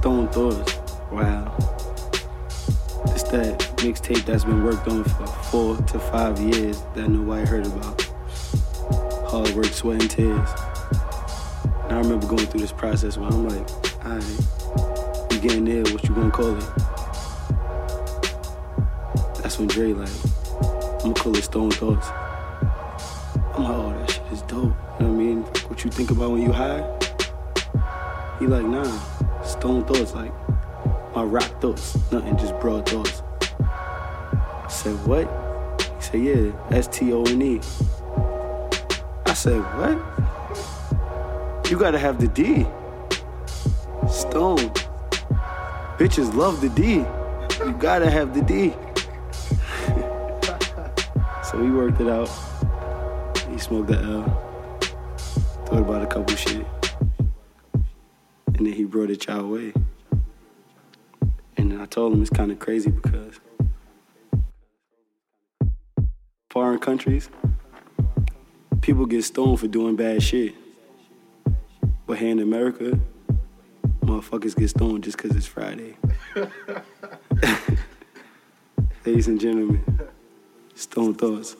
Stone Thoughts. Wow. It's that mixtape that's been worked on for four to five years that nobody heard about. Hard work, sweat, and tears. And I remember going through this process where I'm like, alright, you getting there, what you gonna call it? That's when Dre like, I'm gonna call it Stone Thoughts. I'm like, oh, that shit is dope. You know what I mean? What you think about when you high? He like, nah, Stone Thoughts, like my rock thoughts, nothing, just broad thoughts. I said, what? He said, yeah, S T O N E. I said, what? You gotta have the D. Stone. Bitches love the D. You gotta have the D. so we worked it out. He smoked the L. Thought about a couple shit. And then he brought it y'all way. And I told him it's kind of crazy because foreign countries, people get stoned for doing bad shit. But here in America, motherfuckers get stoned just because it's Friday. Ladies and gentlemen, Stone Thoughts.